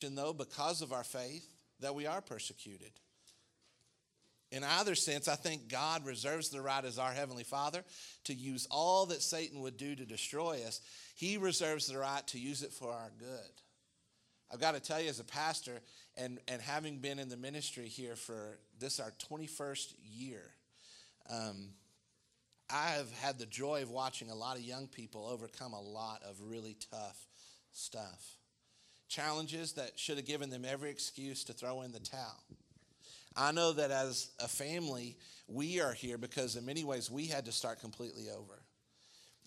though, because of our faith, that we are persecuted. In either sense, I think God reserves the right as our Heavenly Father to use all that Satan would do to destroy us. He reserves the right to use it for our good. I've got to tell you, as a pastor, and, and having been in the ministry here for this our 21st year, um, I have had the joy of watching a lot of young people overcome a lot of really tough stuff. Challenges that should have given them every excuse to throw in the towel. I know that as a family, we are here because in many ways we had to start completely over.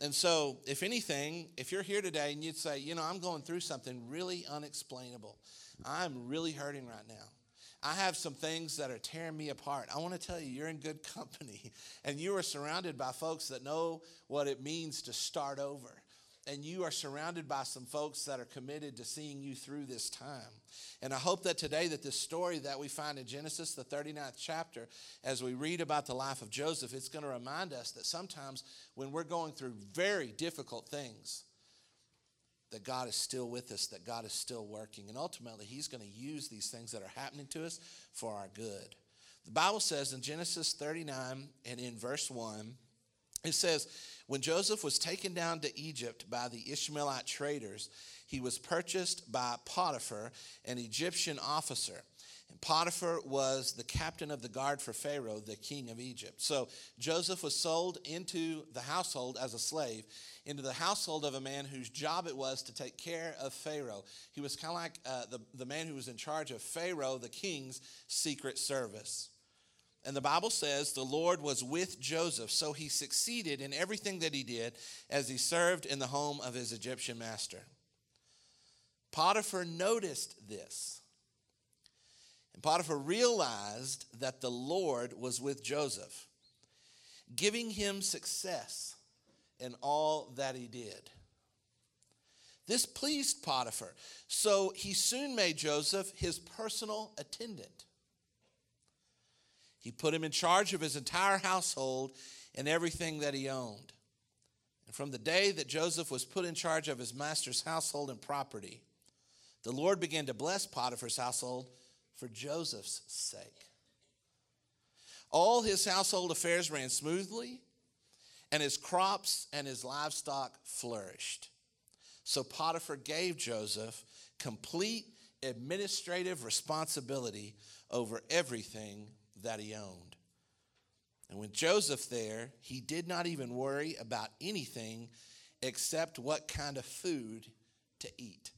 And so, if anything, if you're here today and you'd say, you know, I'm going through something really unexplainable, I'm really hurting right now. I have some things that are tearing me apart. I want to tell you, you're in good company, and you are surrounded by folks that know what it means to start over. And you are surrounded by some folks that are committed to seeing you through this time. And I hope that today that this story that we find in Genesis, the 39th chapter, as we read about the life of Joseph, it's going to remind us that sometimes when we're going through very difficult things, that God is still with us, that God is still working. And ultimately, He's going to use these things that are happening to us for our good. The Bible says in Genesis 39 and in verse 1, it says, When Joseph was taken down to Egypt by the Ishmaelite traders, he was purchased by Potiphar, an Egyptian officer. And Potiphar was the captain of the guard for Pharaoh, the king of Egypt. So Joseph was sold into the household as a slave into the household of a man whose job it was to take care of Pharaoh. He was kind of like uh, the, the man who was in charge of Pharaoh, the king's secret service. And the Bible says the Lord was with Joseph, so he succeeded in everything that he did as he served in the home of his Egyptian master. Potiphar noticed this. And Potiphar realized that the Lord was with Joseph, giving him success in all that he did. This pleased Potiphar, so he soon made Joseph his personal attendant. He put him in charge of his entire household and everything that he owned. And from the day that Joseph was put in charge of his master's household and property, the Lord began to bless Potiphar's household for Joseph's sake. All his household affairs ran smoothly and his crops and his livestock flourished. So Potiphar gave Joseph complete administrative responsibility over everything that he owned. And with Joseph there, he did not even worry about anything except what kind of food to eat.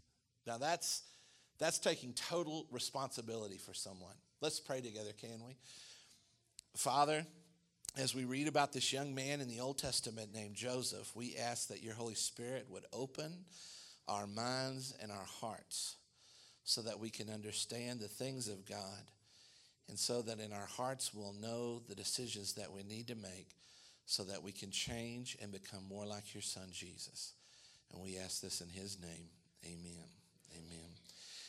Now that's that's taking total responsibility for someone. Let's pray together, can we? Father, as we read about this young man in the Old Testament named Joseph, we ask that your Holy Spirit would open our minds and our hearts so that we can understand the things of God and so that in our hearts we'll know the decisions that we need to make so that we can change and become more like your son Jesus. And we ask this in his name. Amen. Amen.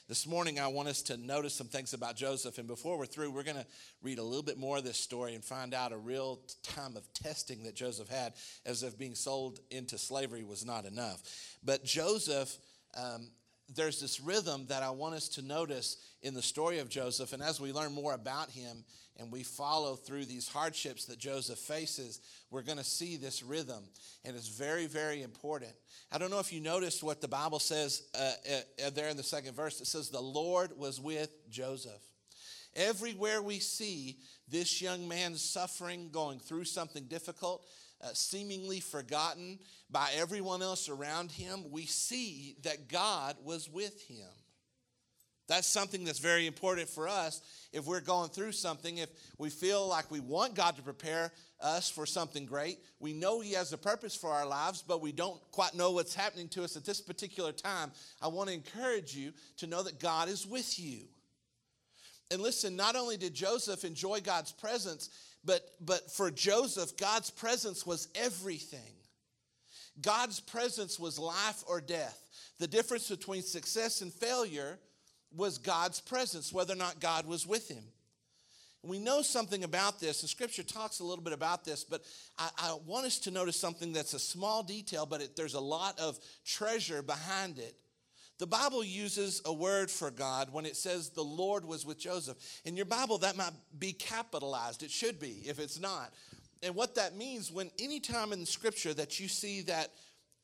This morning, I want us to notice some things about Joseph. And before we're through, we're going to read a little bit more of this story and find out a real time of testing that Joseph had, as if being sold into slavery was not enough. But Joseph, um, there's this rhythm that I want us to notice in the story of Joseph. And as we learn more about him and we follow through these hardships that Joseph faces, we're going to see this rhythm. And it's very, very important. I don't know if you noticed what the Bible says uh, uh, uh, there in the second verse. It says, The Lord was with Joseph. Everywhere we see this young man suffering, going through something difficult, uh, seemingly forgotten by everyone else around him, we see that God was with him. That's something that's very important for us if we're going through something, if we feel like we want God to prepare us for something great, we know He has a purpose for our lives, but we don't quite know what's happening to us at this particular time. I want to encourage you to know that God is with you. And listen, not only did Joseph enjoy God's presence, but, but for Joseph, God's presence was everything. God's presence was life or death. The difference between success and failure was God's presence, whether or not God was with him. We know something about this, and Scripture talks a little bit about this, but I, I want us to notice something that's a small detail, but it, there's a lot of treasure behind it. The Bible uses a word for God when it says the Lord was with Joseph. In your Bible, that might be capitalized. It should be if it's not. And what that means when any time in scripture that you see that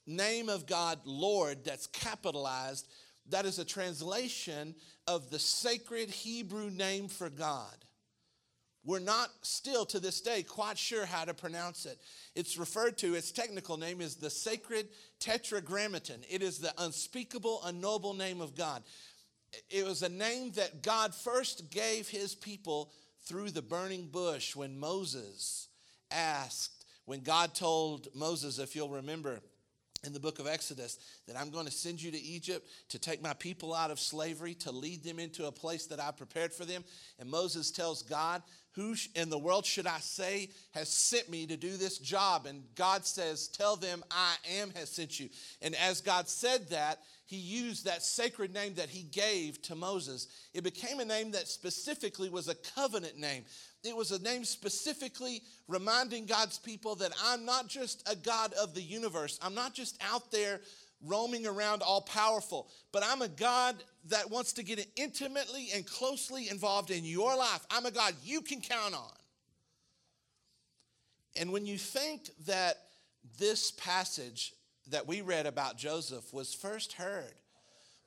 name of God, Lord, that's capitalized, that is a translation of the sacred Hebrew name for God. We're not still to this day quite sure how to pronounce it. It's referred to, its technical name is the sacred tetragrammaton. It is the unspeakable, unknowable name of God. It was a name that God first gave his people through the burning bush when Moses asked, when God told Moses, if you'll remember, in the book of Exodus that I'm going to send you to Egypt to take my people out of slavery, to lead them into a place that I prepared for them. And Moses tells God, Who in the world should I say has sent me to do this job? And God says, Tell them I am has sent you. And as God said that, he used that sacred name that he gave to Moses. It became a name that specifically was a covenant name. It was a name specifically reminding God's people that I'm not just a God of the universe. I'm not just out there roaming around all powerful, but I'm a God that wants to get intimately and closely involved in your life. I'm a God you can count on. And when you think that this passage that we read about Joseph was first heard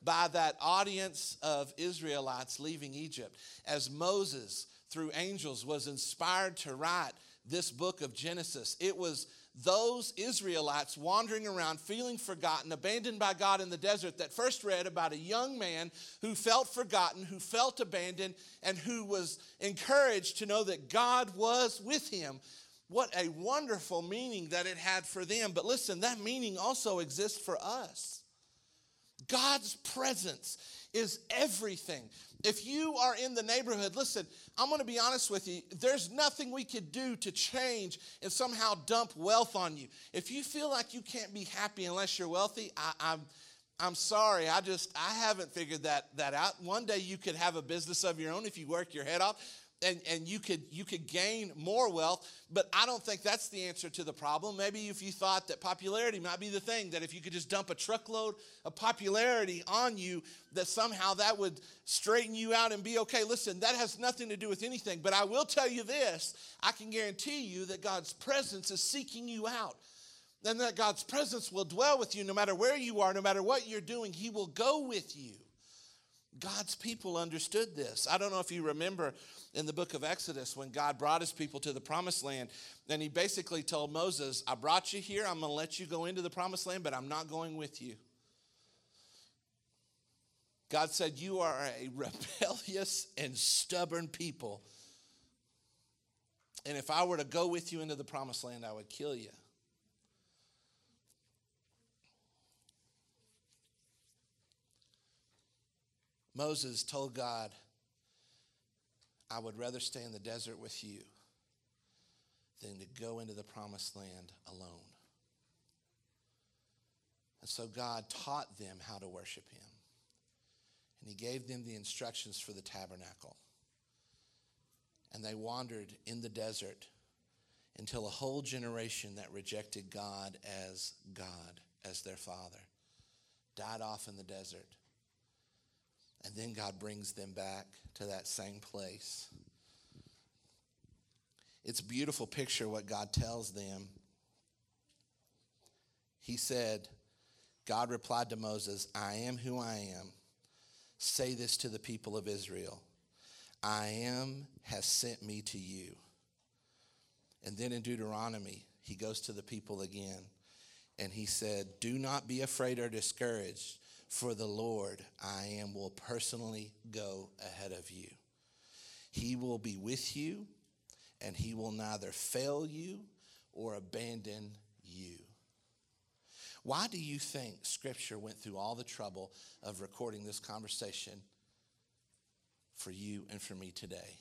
by that audience of Israelites leaving Egypt as Moses through angels was inspired to write this book of Genesis. It was those Israelites wandering around, feeling forgotten, abandoned by God in the desert, that first read about a young man who felt forgotten, who felt abandoned, and who was encouraged to know that God was with him. What a wonderful meaning that it had for them. But listen, that meaning also exists for us. God's presence is everything. If you are in the neighborhood, listen, I'm going to be honest with you. There's nothing we could do to change and somehow dump wealth on you. If you feel like you can't be happy unless you're wealthy, I, I'm. I'm sorry, I just I haven't figured that that out. One day you could have a business of your own if you work your head off and, and you could you could gain more wealth but i don't think that's the answer to the problem. Maybe if you thought that popularity might be the thing that if you could just dump a truckload of popularity on you that somehow that would straighten you out and be okay. Listen that has nothing to do with anything but i will tell you this. I can guarantee you that god's presence is seeking you out and that god's presence will dwell with you no matter where you are no matter what you're doing. He will go with you God's people understood this. I don't know if you remember in the book of Exodus when God brought his people to the promised land, and he basically told Moses, I brought you here, I'm going to let you go into the promised land, but I'm not going with you. God said, You are a rebellious and stubborn people. And if I were to go with you into the promised land, I would kill you. Moses told God, I would rather stay in the desert with you than to go into the promised land alone. And so God taught them how to worship him. And he gave them the instructions for the tabernacle. And they wandered in the desert until a whole generation that rejected God as God, as their father, died off in the desert. And then God brings them back to that same place. It's a beautiful picture what God tells them. He said, God replied to Moses, I am who I am. Say this to the people of Israel I am has sent me to you. And then in Deuteronomy, he goes to the people again and he said, Do not be afraid or discouraged for the Lord, I am, will personally go ahead of you. He will be with you, and he will neither fail you or abandon you. Why do you think Scripture went through all the trouble of recording this conversation for you and for me today?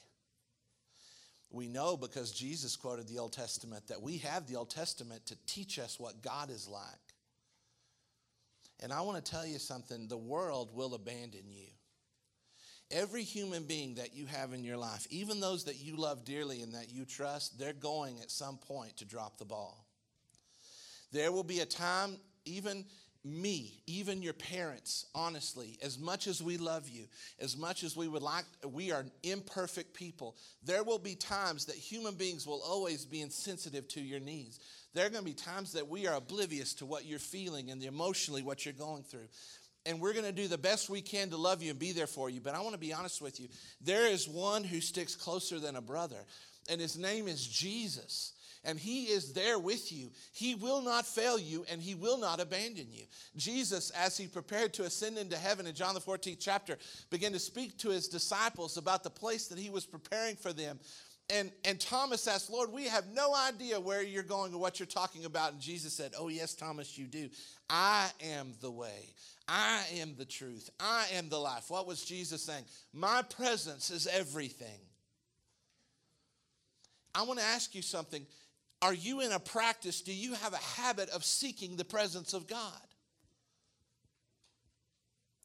We know because Jesus quoted the Old Testament that we have the Old Testament to teach us what God is like. And I want to tell you something the world will abandon you. Every human being that you have in your life, even those that you love dearly and that you trust, they're going at some point to drop the ball. There will be a time, even me, even your parents, honestly, as much as we love you, as much as we would like, we are imperfect people. There will be times that human beings will always be insensitive to your needs. There are going to be times that we are oblivious to what you're feeling and emotionally what you're going through. And we're going to do the best we can to love you and be there for you. But I want to be honest with you. There is one who sticks closer than a brother, and his name is Jesus and He is there with you. He will not fail you and He will not abandon you. Jesus, as He prepared to ascend into heaven in John the 14th chapter, began to speak to His disciples about the place that He was preparing for them. And, and Thomas asked, Lord, we have no idea where you're going or what you're talking about. And Jesus said, Oh, yes, Thomas, you do. I am the way. I am the truth. I am the life. What was Jesus saying? My presence is everything. I want to ask you something. Are you in a practice? Do you have a habit of seeking the presence of God?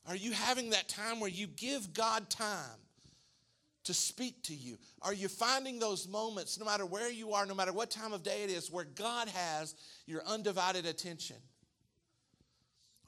Are you having that time where you give God time to speak to you? Are you finding those moments, no matter where you are, no matter what time of day it is, where God has your undivided attention?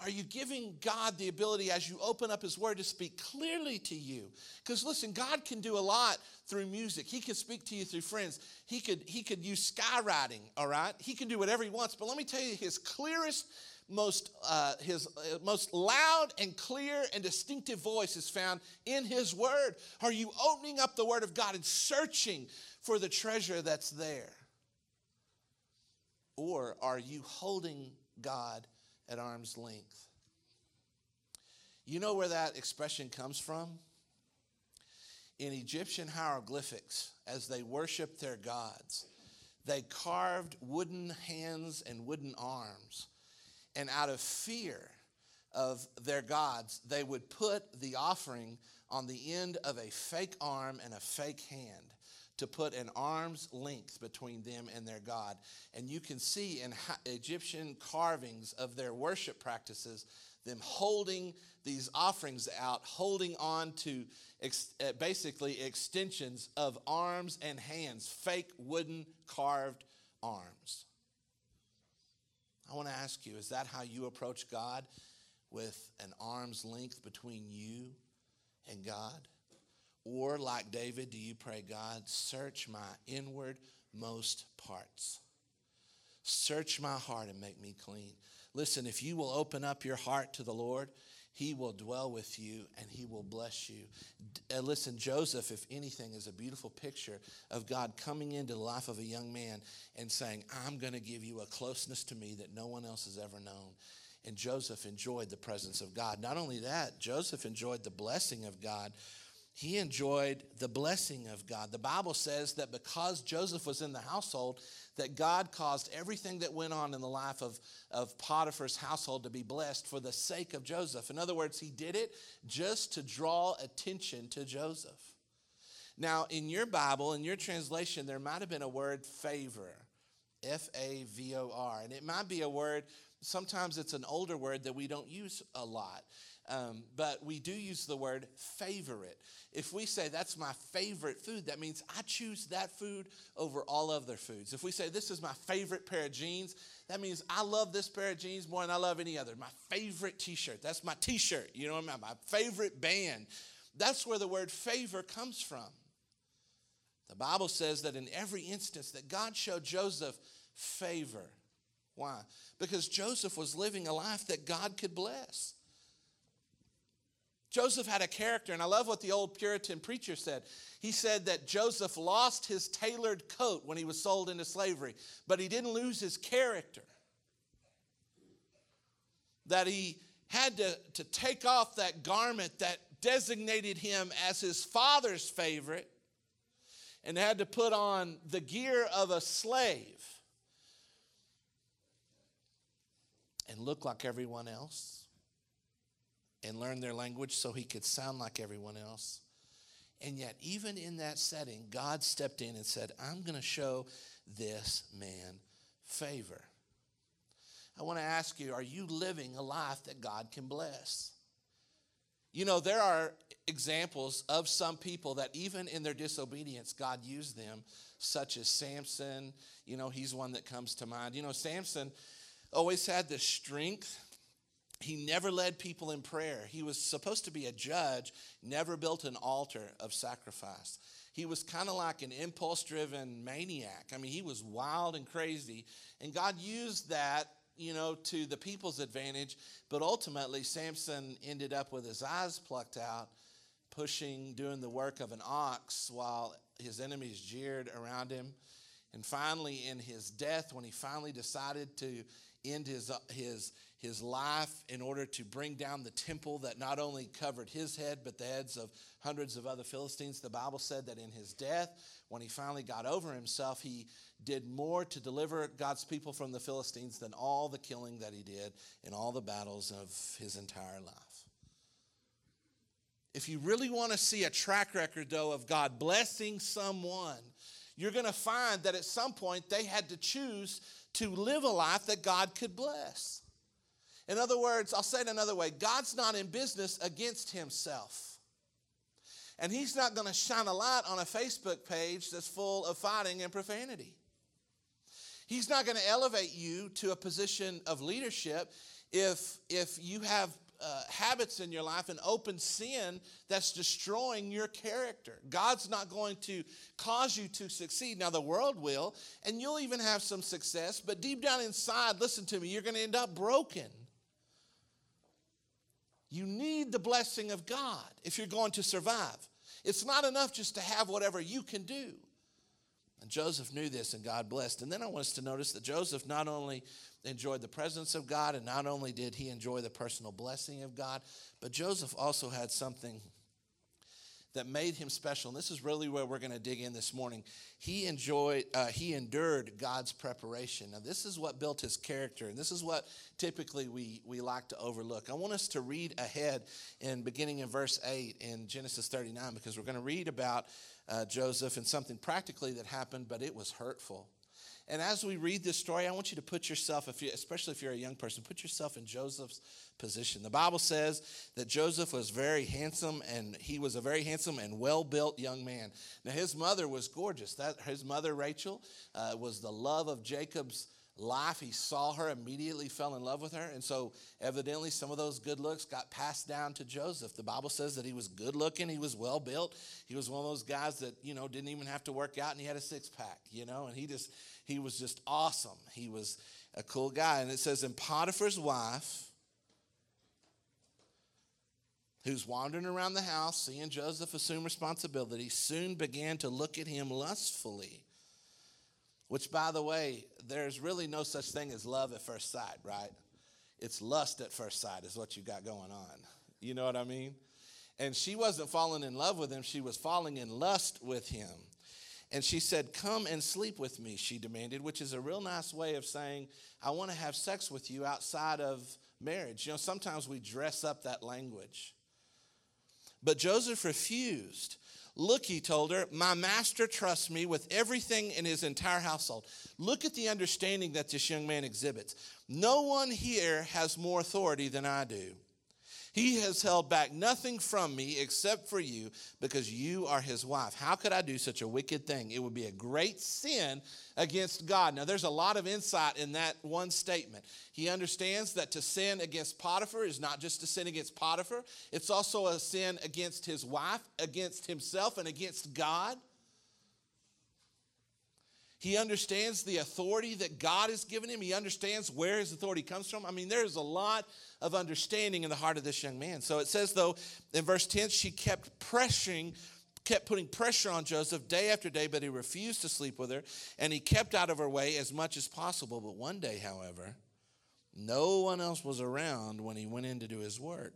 Are you giving God the ability as you open up His Word to speak clearly to you? Because listen, God can do a lot through music. He can speak to you through friends. He could, he could use skywriting, all right? He can do whatever He wants. But let me tell you, His clearest, most, uh, his uh, most loud and clear and distinctive voice is found in His Word. Are you opening up the Word of God and searching for the treasure that's there? Or are you holding God? at arm's length. You know where that expression comes from? In Egyptian hieroglyphics, as they worshiped their gods, they carved wooden hands and wooden arms. And out of fear of their gods, they would put the offering on the end of a fake arm and a fake hand to put an arm's length between them and their God. And you can see in Egyptian carvings of their worship practices them holding these offerings out, holding on to ex- uh, basically extensions of arms and hands, fake wooden carved arms. I want to ask you is that how you approach God with an arm's length between you and God? Or, like David, do you pray, God, search my inwardmost parts? Search my heart and make me clean. Listen, if you will open up your heart to the Lord, he will dwell with you and he will bless you. Uh, listen, Joseph, if anything, is a beautiful picture of God coming into the life of a young man and saying, I'm going to give you a closeness to me that no one else has ever known. And Joseph enjoyed the presence of God. Not only that, Joseph enjoyed the blessing of God he enjoyed the blessing of God. The Bible says that because Joseph was in the household, that God caused everything that went on in the life of, of Potiphar's household to be blessed for the sake of Joseph. In other words, he did it just to draw attention to Joseph. Now, in your Bible, in your translation, there might have been a word favor, F A V O R, and it might be a word, sometimes it's an older word that we don't use a lot. Um, but we do use the word favorite. If we say that's my favorite food, that means I choose that food over all other foods. If we say this is my favorite pair of jeans, that means I love this pair of jeans more than I love any other. My favorite t shirt, that's my t shirt, you know what I mean? My favorite band. That's where the word favor comes from. The Bible says that in every instance that God showed Joseph favor. Why? Because Joseph was living a life that God could bless. Joseph had a character, and I love what the old Puritan preacher said. He said that Joseph lost his tailored coat when he was sold into slavery, but he didn't lose his character. That he had to, to take off that garment that designated him as his father's favorite and had to put on the gear of a slave and look like everyone else and learn their language so he could sound like everyone else. And yet, even in that setting, God stepped in and said, I'm going to show this man favor. I want to ask you, are you living a life that God can bless? You know, there are examples of some people that even in their disobedience, God used them, such as Samson. You know, he's one that comes to mind. You know, Samson always had the strength he never led people in prayer. He was supposed to be a judge, never built an altar of sacrifice. He was kind of like an impulse driven maniac. I mean, he was wild and crazy. And God used that, you know, to the people's advantage. But ultimately, Samson ended up with his eyes plucked out, pushing, doing the work of an ox while his enemies jeered around him. And finally, in his death, when he finally decided to end his, his, his life in order to bring down the temple that not only covered his head, but the heads of hundreds of other Philistines, the Bible said that in his death, when he finally got over himself, he did more to deliver God's people from the Philistines than all the killing that he did in all the battles of his entire life. If you really want to see a track record, though, of God blessing someone, you're going to find that at some point they had to choose to live a life that God could bless. In other words, I'll say it another way God's not in business against himself. And he's not going to shine a light on a Facebook page that's full of fighting and profanity. He's not going to elevate you to a position of leadership if, if you have uh, habits in your life and open sin that's destroying your character. God's not going to cause you to succeed. Now, the world will, and you'll even have some success, but deep down inside, listen to me, you're going to end up broken. You need the blessing of God if you're going to survive. It's not enough just to have whatever you can do. And Joseph knew this, and God blessed. And then I want us to notice that Joseph not only enjoyed the presence of God, and not only did he enjoy the personal blessing of God, but Joseph also had something that made him special. And this is really where we're going to dig in this morning. He enjoyed, uh, he endured God's preparation. Now, this is what built his character, and this is what typically we, we like to overlook. I want us to read ahead in beginning in verse 8 in Genesis 39 because we're going to read about uh, Joseph and something practically that happened, but it was hurtful. And as we read this story, I want you to put yourself, if you, especially if you're a young person, put yourself in Joseph's position. The Bible says that Joseph was very handsome, and he was a very handsome and well-built young man. Now his mother was gorgeous. That his mother Rachel uh, was the love of Jacob's life. He saw her, immediately fell in love with her. And so, evidently, some of those good looks got passed down to Joseph. The Bible says that he was good looking, he was well built. He was one of those guys that, you know, didn't even have to work out and he had a six pack, you know, and he just, he was just awesome. He was a cool guy. And it says, and Potiphar's wife, who's wandering around the house, seeing Joseph assume responsibility, soon began to look at him lustfully. Which, by the way, there's really no such thing as love at first sight, right? It's lust at first sight, is what you got going on. You know what I mean? And she wasn't falling in love with him, she was falling in lust with him. And she said, Come and sleep with me, she demanded, which is a real nice way of saying, I want to have sex with you outside of marriage. You know, sometimes we dress up that language. But Joseph refused. Look, he told her, my master trusts me with everything in his entire household. Look at the understanding that this young man exhibits. No one here has more authority than I do. He has held back nothing from me except for you because you are his wife. How could I do such a wicked thing? It would be a great sin against God. Now, there's a lot of insight in that one statement. He understands that to sin against Potiphar is not just to sin against Potiphar, it's also a sin against his wife, against himself, and against God. He understands the authority that God has given him. He understands where his authority comes from. I mean, there's a lot of understanding in the heart of this young man. So it says, though, in verse 10, she kept pressuring, kept putting pressure on Joseph day after day, but he refused to sleep with her, and he kept out of her way as much as possible. But one day, however, no one else was around when he went in to do his work.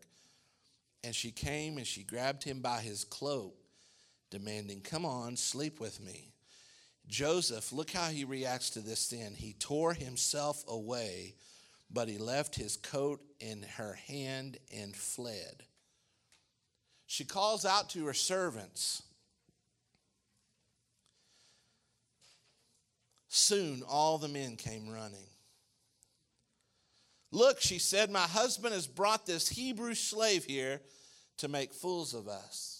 And she came and she grabbed him by his cloak, demanding, Come on, sleep with me. Joseph, look how he reacts to this sin. He tore himself away, but he left his coat in her hand and fled. She calls out to her servants. Soon all the men came running. Look, she said, my husband has brought this Hebrew slave here to make fools of us.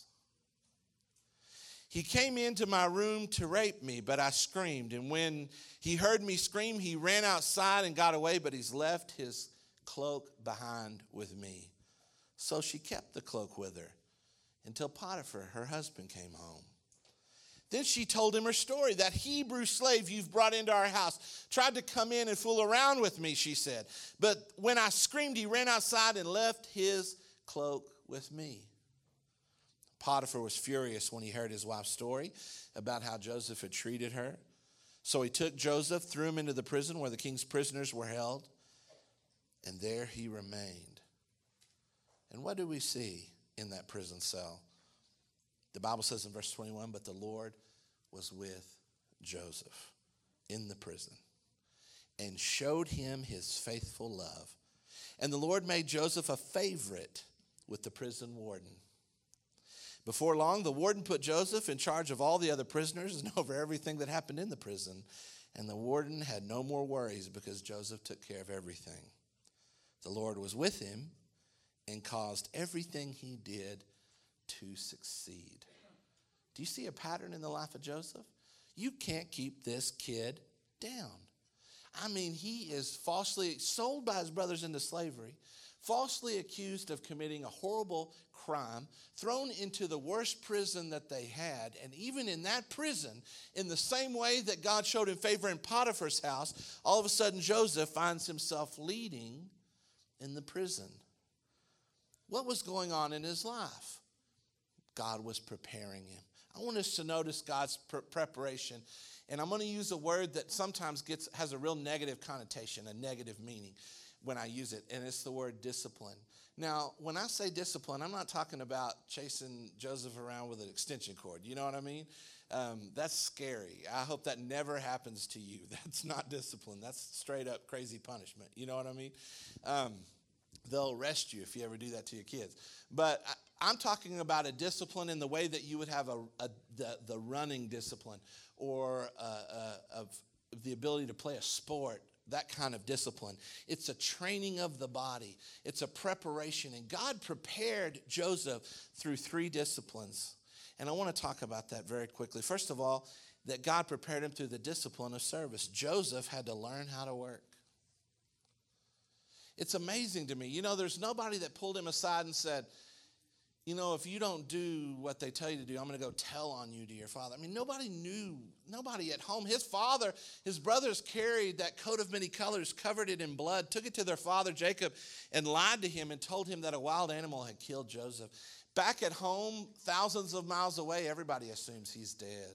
He came into my room to rape me, but I screamed. And when he heard me scream, he ran outside and got away, but he's left his cloak behind with me. So she kept the cloak with her until Potiphar, her husband, came home. Then she told him her story. That Hebrew slave you've brought into our house tried to come in and fool around with me, she said. But when I screamed, he ran outside and left his cloak with me. Potiphar was furious when he heard his wife's story about how Joseph had treated her. So he took Joseph, threw him into the prison where the king's prisoners were held, and there he remained. And what do we see in that prison cell? The Bible says in verse 21 But the Lord was with Joseph in the prison and showed him his faithful love. And the Lord made Joseph a favorite with the prison warden. Before long, the warden put Joseph in charge of all the other prisoners and over everything that happened in the prison. And the warden had no more worries because Joseph took care of everything. The Lord was with him and caused everything he did to succeed. Do you see a pattern in the life of Joseph? You can't keep this kid down. I mean, he is falsely sold by his brothers into slavery, falsely accused of committing a horrible crime, thrown into the worst prison that they had. And even in that prison, in the same way that God showed him favor in Potiphar's house, all of a sudden Joseph finds himself leading in the prison. What was going on in his life? God was preparing him. I want us to notice God's preparation. And I'm going to use a word that sometimes gets has a real negative connotation, a negative meaning when I use it, and it's the word discipline. Now, when I say discipline, I'm not talking about chasing Joseph around with an extension cord. You know what I mean? Um, that's scary. I hope that never happens to you. That's not discipline. That's straight up crazy punishment. You know what I mean? Um, they'll arrest you if you ever do that to your kids. But I, am talking about a discipline in the way that you would have a, a the, the running discipline or uh, uh, of the ability to play a sport that kind of discipline. It's a training of the body, it's a preparation. And God prepared Joseph through three disciplines. And I want to talk about that very quickly. First of all, that God prepared him through the discipline of service. Joseph had to learn how to work. It's amazing to me. You know, there's nobody that pulled him aside and said, you know, if you don't do what they tell you to do, I'm going to go tell on you to your father. I mean, nobody knew, nobody at home. His father, his brothers carried that coat of many colors, covered it in blood, took it to their father Jacob, and lied to him and told him that a wild animal had killed Joseph. Back at home, thousands of miles away, everybody assumes he's dead.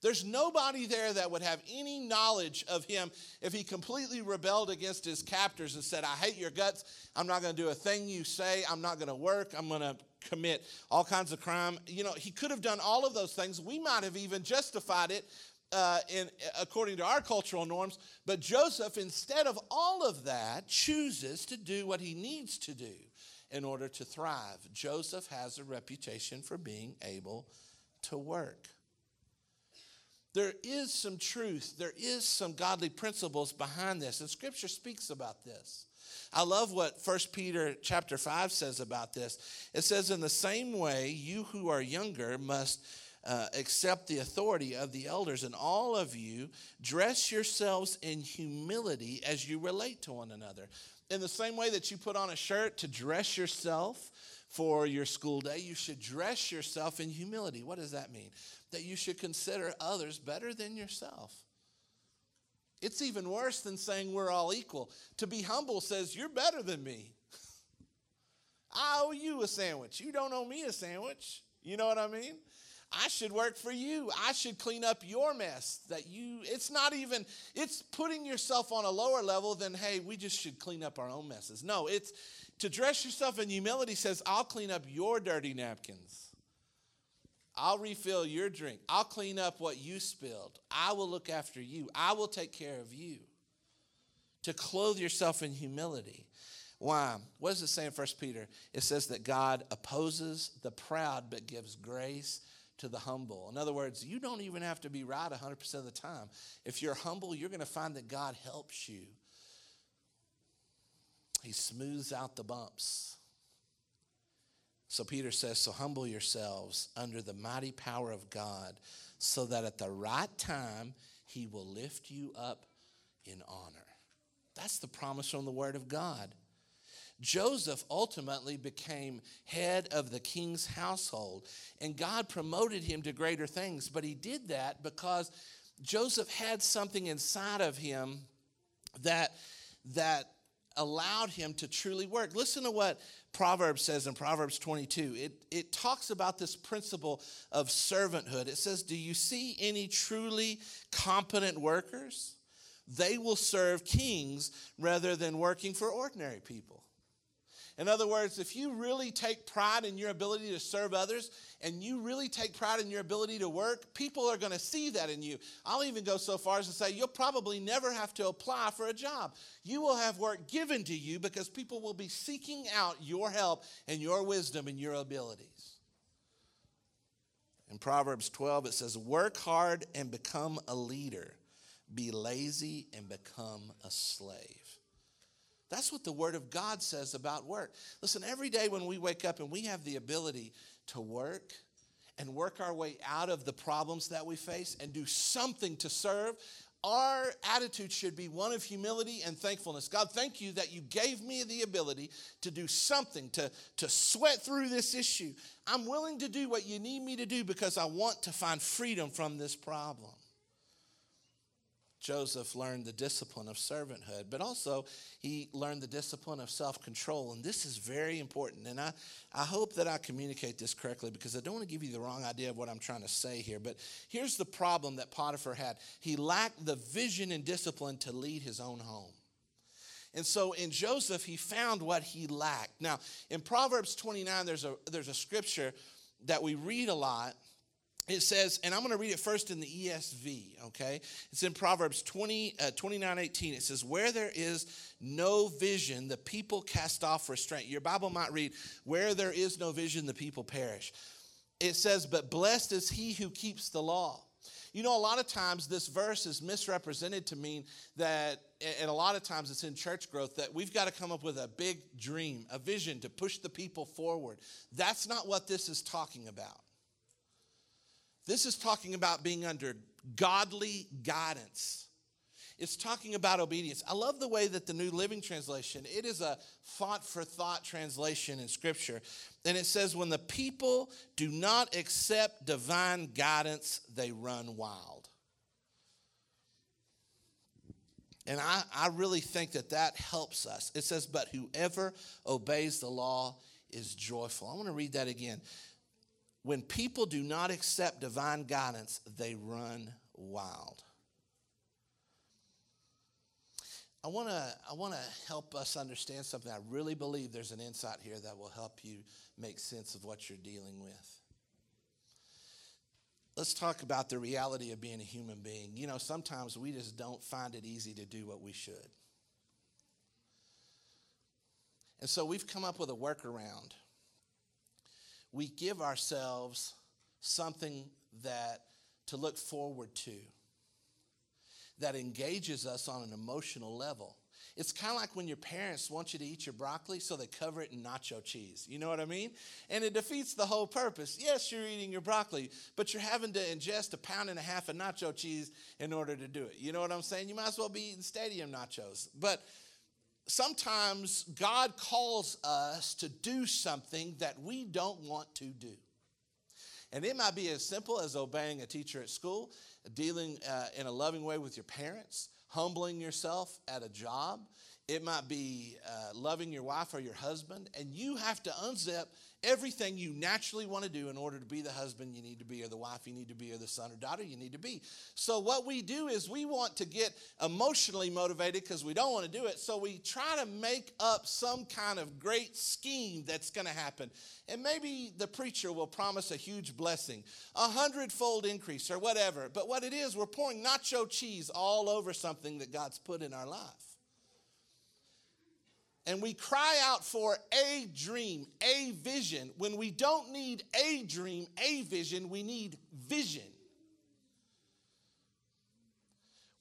There's nobody there that would have any knowledge of him if he completely rebelled against his captors and said, I hate your guts. I'm not going to do a thing you say. I'm not going to work. I'm going to commit all kinds of crime. You know, he could have done all of those things. We might have even justified it uh, in, according to our cultural norms. But Joseph, instead of all of that, chooses to do what he needs to do in order to thrive. Joseph has a reputation for being able to work there is some truth, there is some godly principles behind this, and scripture speaks about this. I love what 1 Peter chapter 5 says about this. It says, In the same way, you who are younger must uh, accept the authority of the elders, and all of you dress yourselves in humility as you relate to one another. In the same way that you put on a shirt to dress yourself for your school day, you should dress yourself in humility. What does that mean? that you should consider others better than yourself. It's even worse than saying we're all equal. To be humble says you're better than me. I owe you a sandwich. You don't owe me a sandwich. You know what I mean? I should work for you. I should clean up your mess. That you, it's not even, it's putting yourself on a lower level than, hey, we just should clean up our own messes. No, it's to dress yourself in humility says, I'll clean up your dirty napkins. I'll refill your drink. I'll clean up what you spilled. I will look after you. I will take care of you. To clothe yourself in humility. Why? What does it say in 1 Peter? It says that God opposes the proud but gives grace to the humble. In other words, you don't even have to be right 100% of the time. If you're humble, you're going to find that God helps you. He smooths out the bumps. So Peter says, So humble yourselves under the mighty power of God, so that at the right time he will lift you up in honor. That's the promise from the Word of God. Joseph ultimately became head of the king's household, and God promoted him to greater things. But he did that because Joseph had something inside of him that, that allowed him to truly work. Listen to what Proverbs says in Proverbs 22. It, it talks about this principle of servanthood. It says, Do you see any truly competent workers? They will serve kings rather than working for ordinary people. In other words, if you really take pride in your ability to serve others and you really take pride in your ability to work, people are going to see that in you. I'll even go so far as to say you'll probably never have to apply for a job. You will have work given to you because people will be seeking out your help and your wisdom and your abilities. In Proverbs 12, it says, Work hard and become a leader, be lazy and become a slave. That's what the Word of God says about work. Listen, every day when we wake up and we have the ability to work and work our way out of the problems that we face and do something to serve, our attitude should be one of humility and thankfulness. God, thank you that you gave me the ability to do something, to, to sweat through this issue. I'm willing to do what you need me to do because I want to find freedom from this problem. Joseph learned the discipline of servanthood, but also he learned the discipline of self control. And this is very important. And I, I hope that I communicate this correctly because I don't want to give you the wrong idea of what I'm trying to say here. But here's the problem that Potiphar had he lacked the vision and discipline to lead his own home. And so in Joseph, he found what he lacked. Now, in Proverbs 29, there's a, there's a scripture that we read a lot it says, and I'm going to read it first in the ESV, okay? It's in Proverbs 20, uh, 29 18. It says, Where there is no vision, the people cast off restraint. Your Bible might read, Where there is no vision, the people perish. It says, But blessed is he who keeps the law. You know, a lot of times this verse is misrepresented to mean that, and a lot of times it's in church growth, that we've got to come up with a big dream, a vision to push the people forward. That's not what this is talking about. This is talking about being under godly guidance. It's talking about obedience. I love the way that the New Living Translation, it is a thought for thought translation in Scripture. And it says, when the people do not accept divine guidance, they run wild. And I, I really think that that helps us. It says, but whoever obeys the law is joyful. I want to read that again. When people do not accept divine guidance, they run wild. I want to I want to help us understand something. I really believe there's an insight here that will help you make sense of what you're dealing with. Let's talk about the reality of being a human being. You know, sometimes we just don't find it easy to do what we should. And so we've come up with a workaround we give ourselves something that to look forward to that engages us on an emotional level. It's kind of like when your parents want you to eat your broccoli, so they cover it in nacho cheese. You know what I mean? And it defeats the whole purpose. Yes, you're eating your broccoli, but you're having to ingest a pound and a half of nacho cheese in order to do it. You know what I'm saying? You might as well be eating stadium nachos. But sometimes God calls us to do something that we don't want to do. And it might be as simple as obeying a teacher at school, dealing uh, in a loving way with your parents, humbling yourself at a job. It might be uh, loving your wife or your husband, and you have to unzip everything you naturally want to do in order to be the husband you need to be, or the wife you need to be, or the son or daughter you need to be. So, what we do is we want to get emotionally motivated because we don't want to do it. So, we try to make up some kind of great scheme that's going to happen. And maybe the preacher will promise a huge blessing, a hundredfold increase, or whatever. But what it is, we're pouring nacho cheese all over something that God's put in our life and we cry out for a dream, a vision. When we don't need a dream, a vision, we need vision.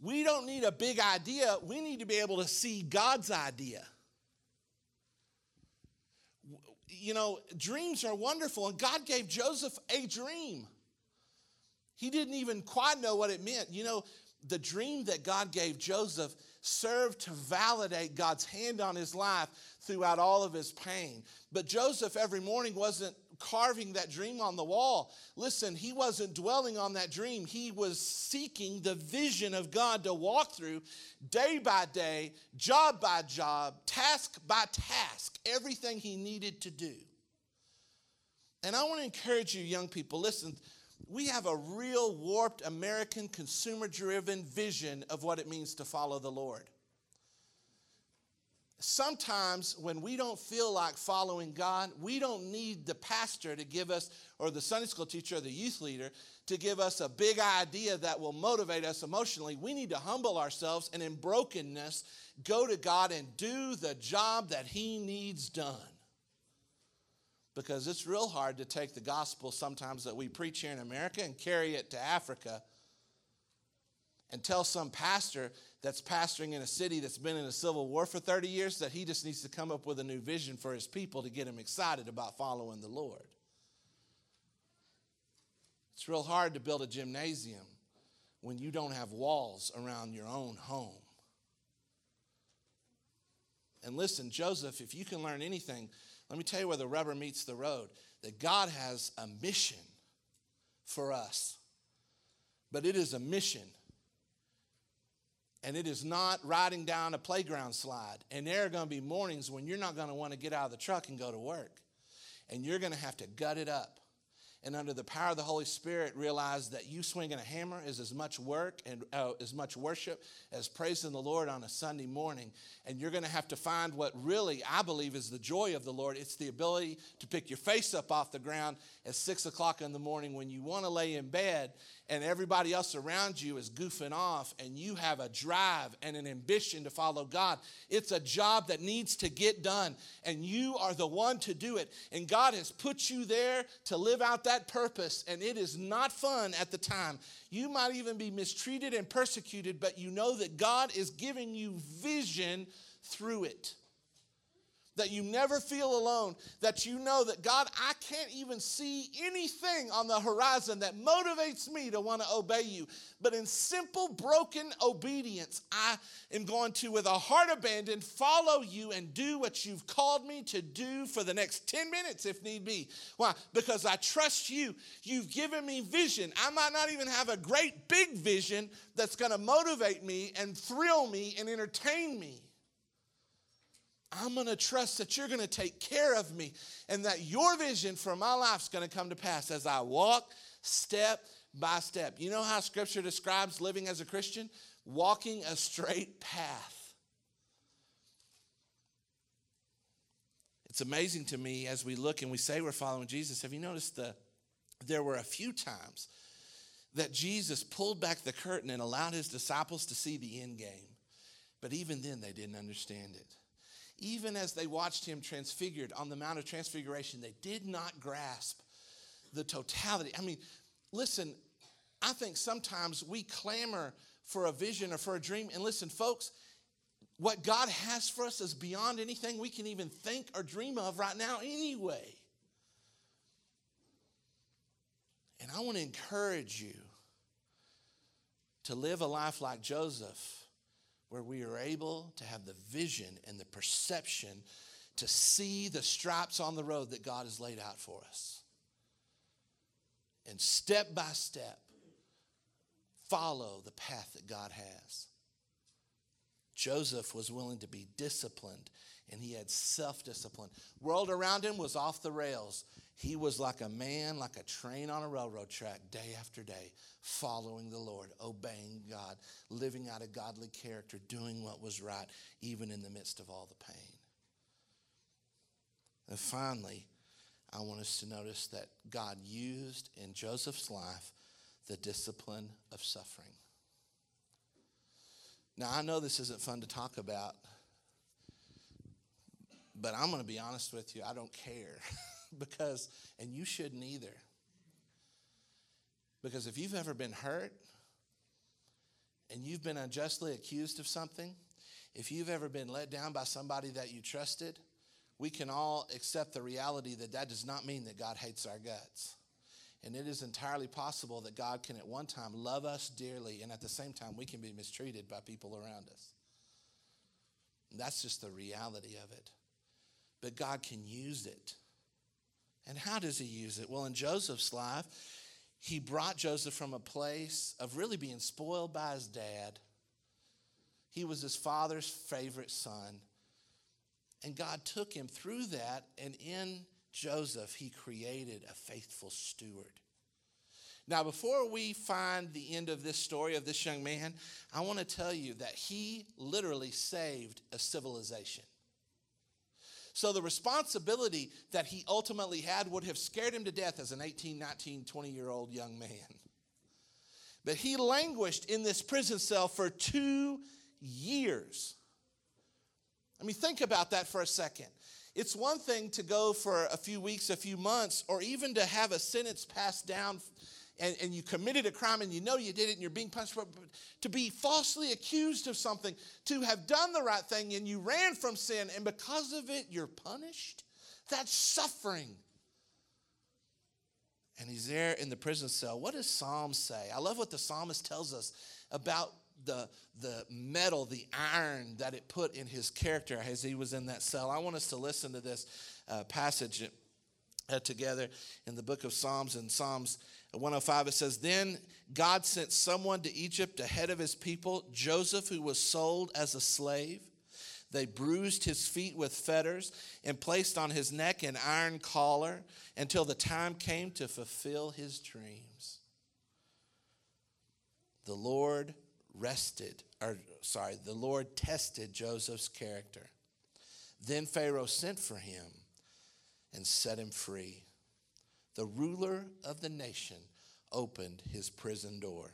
We don't need a big idea, we need to be able to see God's idea. You know, dreams are wonderful, and God gave Joseph a dream. He didn't even quite know what it meant. You know, the dream that God gave Joseph served to validate God's hand on his life throughout all of his pain. But Joseph every morning wasn't carving that dream on the wall. Listen, he wasn't dwelling on that dream. He was seeking the vision of God to walk through day by day, job by job, task by task, everything he needed to do. And I want to encourage you, young people, listen, we have a real warped American consumer driven vision of what it means to follow the Lord. Sometimes when we don't feel like following God, we don't need the pastor to give us, or the Sunday school teacher, or the youth leader to give us a big idea that will motivate us emotionally. We need to humble ourselves and in brokenness go to God and do the job that He needs done because it's real hard to take the gospel sometimes that we preach here in America and carry it to Africa and tell some pastor that's pastoring in a city that's been in a civil war for 30 years that he just needs to come up with a new vision for his people to get them excited about following the Lord. It's real hard to build a gymnasium when you don't have walls around your own home. And listen, Joseph, if you can learn anything, let me tell you where the rubber meets the road that God has a mission for us, but it is a mission. And it is not riding down a playground slide. And there are going to be mornings when you're not going to want to get out of the truck and go to work. And you're going to have to gut it up and under the power of the Holy Spirit, realize that you swinging a hammer is as much work and uh, as much worship as praising the Lord on a Sunday morning. And you're going to have to find what really I believe is the joy of the Lord. It's the ability to pick your face up off the ground at six o'clock in the morning when you want to lay in bed and everybody else around you is goofing off and you have a drive and an ambition to follow God. It's a job that needs to get done and you are the one to do it. And God has put you there to live out that purpose and it is not fun at the time. You might even be mistreated and persecuted, but you know that God is giving you vision through it that you never feel alone, that you know that God, I can't even see anything on the horizon that motivates me to want to obey you. But in simple, broken obedience, I am going to, with a heart abandoned, follow you and do what you've called me to do for the next 10 minutes if need be. Why? Because I trust you. You've given me vision. I might not even have a great big vision that's going to motivate me and thrill me and entertain me. I'm going to trust that you're going to take care of me and that your vision for my life is going to come to pass as I walk step by step. You know how scripture describes living as a Christian? Walking a straight path. It's amazing to me as we look and we say we're following Jesus. Have you noticed that there were a few times that Jesus pulled back the curtain and allowed his disciples to see the end game? But even then, they didn't understand it even as they watched him transfigured on the Mount of Transfiguration, they did not grasp the totality. I mean, listen, I think sometimes we clamor for a vision or for a dream. And listen, folks, what God has for us is beyond anything we can even think or dream of right now, anyway. And I want to encourage you to live a life like Joseph where we are able to have the vision and the perception to see the stripes on the road that God has laid out for us. And step by step, follow the path that God has. Joseph was willing to be disciplined and he had self discipline. World around him was off the rails. He was like a man, like a train on a railroad track, day after day, following the Lord, obeying God, living out a godly character, doing what was right, even in the midst of all the pain. And finally, I want us to notice that God used in Joseph's life the discipline of suffering. Now, I know this isn't fun to talk about, but I'm going to be honest with you, I don't care. because, and you shouldn't either. Because if you've ever been hurt and you've been unjustly accused of something, if you've ever been let down by somebody that you trusted, we can all accept the reality that that does not mean that God hates our guts. And it is entirely possible that God can at one time love us dearly, and at the same time, we can be mistreated by people around us. And that's just the reality of it. But God can use it. And how does He use it? Well, in Joseph's life, He brought Joseph from a place of really being spoiled by his dad. He was his father's favorite son. And God took him through that, and in Joseph, he created a faithful steward. Now, before we find the end of this story of this young man, I want to tell you that he literally saved a civilization. So, the responsibility that he ultimately had would have scared him to death as an 18, 19, 20 year old young man. But he languished in this prison cell for two years. I mean, think about that for a second. It's one thing to go for a few weeks, a few months, or even to have a sentence passed down and, and you committed a crime and you know you did it and you're being punished for it, to be falsely accused of something, to have done the right thing and you ran from sin and because of it you're punished, that's suffering. And he's there in the prison cell. What does Psalm say? I love what the psalmist tells us about the, the metal, the iron that it put in his character as he was in that cell. I want us to listen to this uh, passage uh, together in the book of Psalms. and Psalms 105, it says, Then God sent someone to Egypt ahead of his people, Joseph, who was sold as a slave. They bruised his feet with fetters and placed on his neck an iron collar until the time came to fulfill his dreams. The Lord rested, or sorry, the Lord tested Joseph's character. Then Pharaoh sent for him and set him free. The ruler of the nation opened his prison door.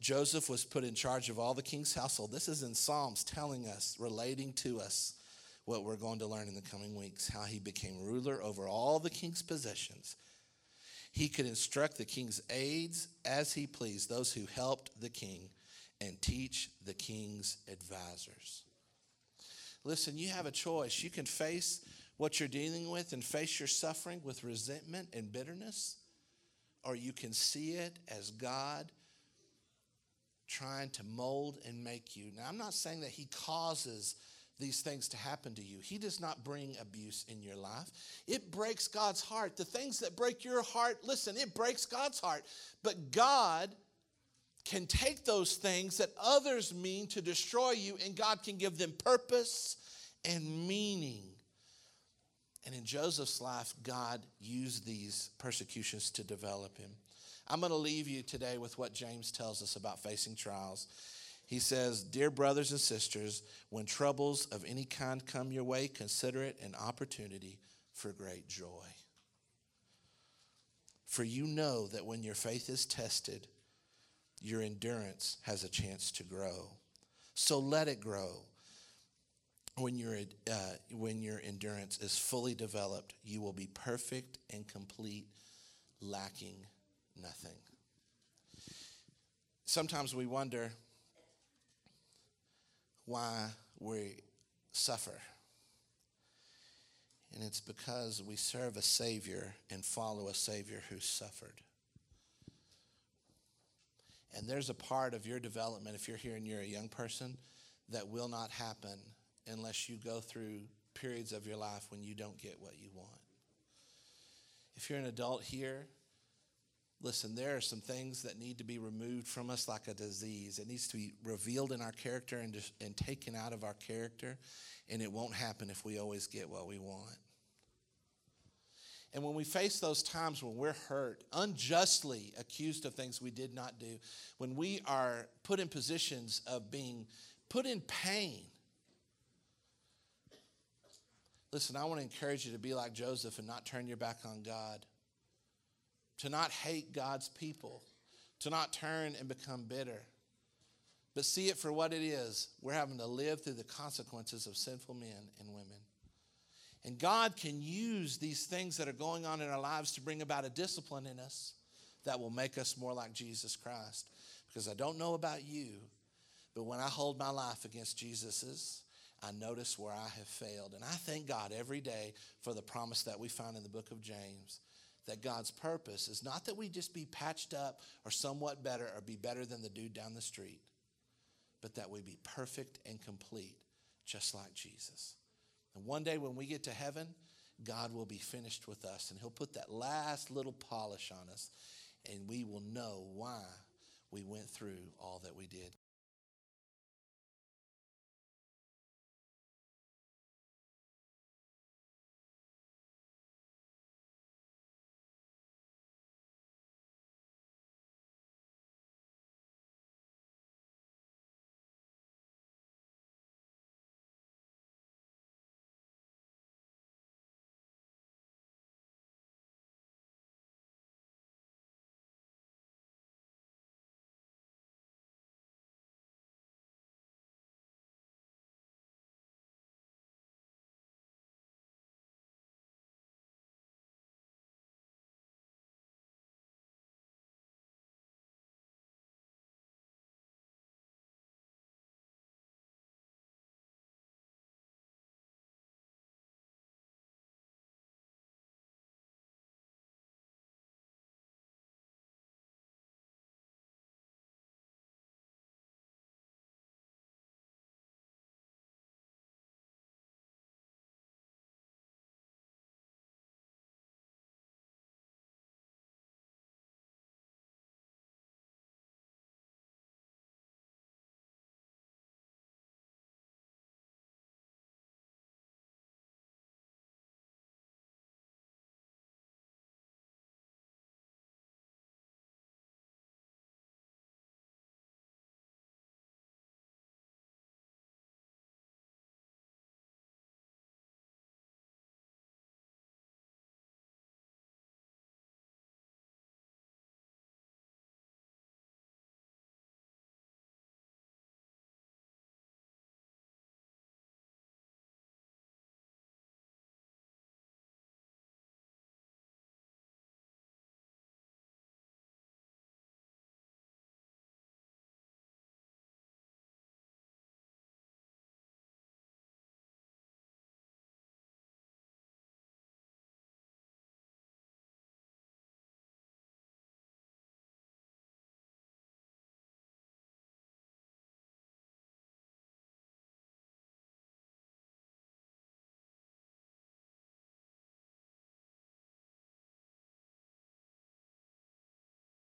Joseph was put in charge of all the king's household. This is in Psalms telling us, relating to us what we're going to learn in the coming weeks how he became ruler over all the king's possessions. He could instruct the king's aides as he pleased, those who helped the king, and teach the king's advisors. Listen, you have a choice. You can face what you're dealing with and face your suffering with resentment and bitterness, or you can see it as God trying to mold and make you. Now, I'm not saying that He causes these things to happen to you. He does not bring abuse in your life. It breaks God's heart. The things that break your heart, listen, it breaks God's heart. But God can take those things that others mean to destroy you, and God can give them purpose and meaning. And in Joseph's life, God used these persecutions to develop him. I'm going to leave you today with what James tells us about facing trials. He says, Dear brothers and sisters, when troubles of any kind come your way, consider it an opportunity for great joy. For you know that when your faith is tested, your endurance has a chance to grow. So let it grow when, your uh, when your endurance is fully developed, you will be perfect and complete, lacking nothing. Sometimes we wonder why we suffer. And it's because we serve a Savior and follow a Savior who suffered. And there's a part of your development, if you're here and you're a young person, that will not happen unless you go through periods of your life when you don't get what you want. If you're an adult here, listen, there are some things that need to be removed from us like a disease. It needs to be revealed in our character and, and taken out of our character, and it won't happen if we always get what we want. And when we face those times when we're hurt, unjustly accused of things we did not do, when we are put in positions of being put in pain, Listen, I want to encourage you to be like Joseph and not turn your back on God, to not hate God's people, to not turn and become bitter, but see it for what it is. We're having to live through the consequences of sinful men and women. And God can use these things that are going on in our lives to bring about a discipline in us that will make us more like Jesus Christ. Because I don't know about you, but when I hold my life against Jesus's, I notice where I have failed. And I thank God every day for the promise that we find in the book of James that God's purpose is not that we just be patched up or somewhat better or be better than the dude down the street, but that we be perfect and complete, just like Jesus. And one day when we get to heaven, God will be finished with us and He'll put that last little polish on us, and we will know why we went through all that we did.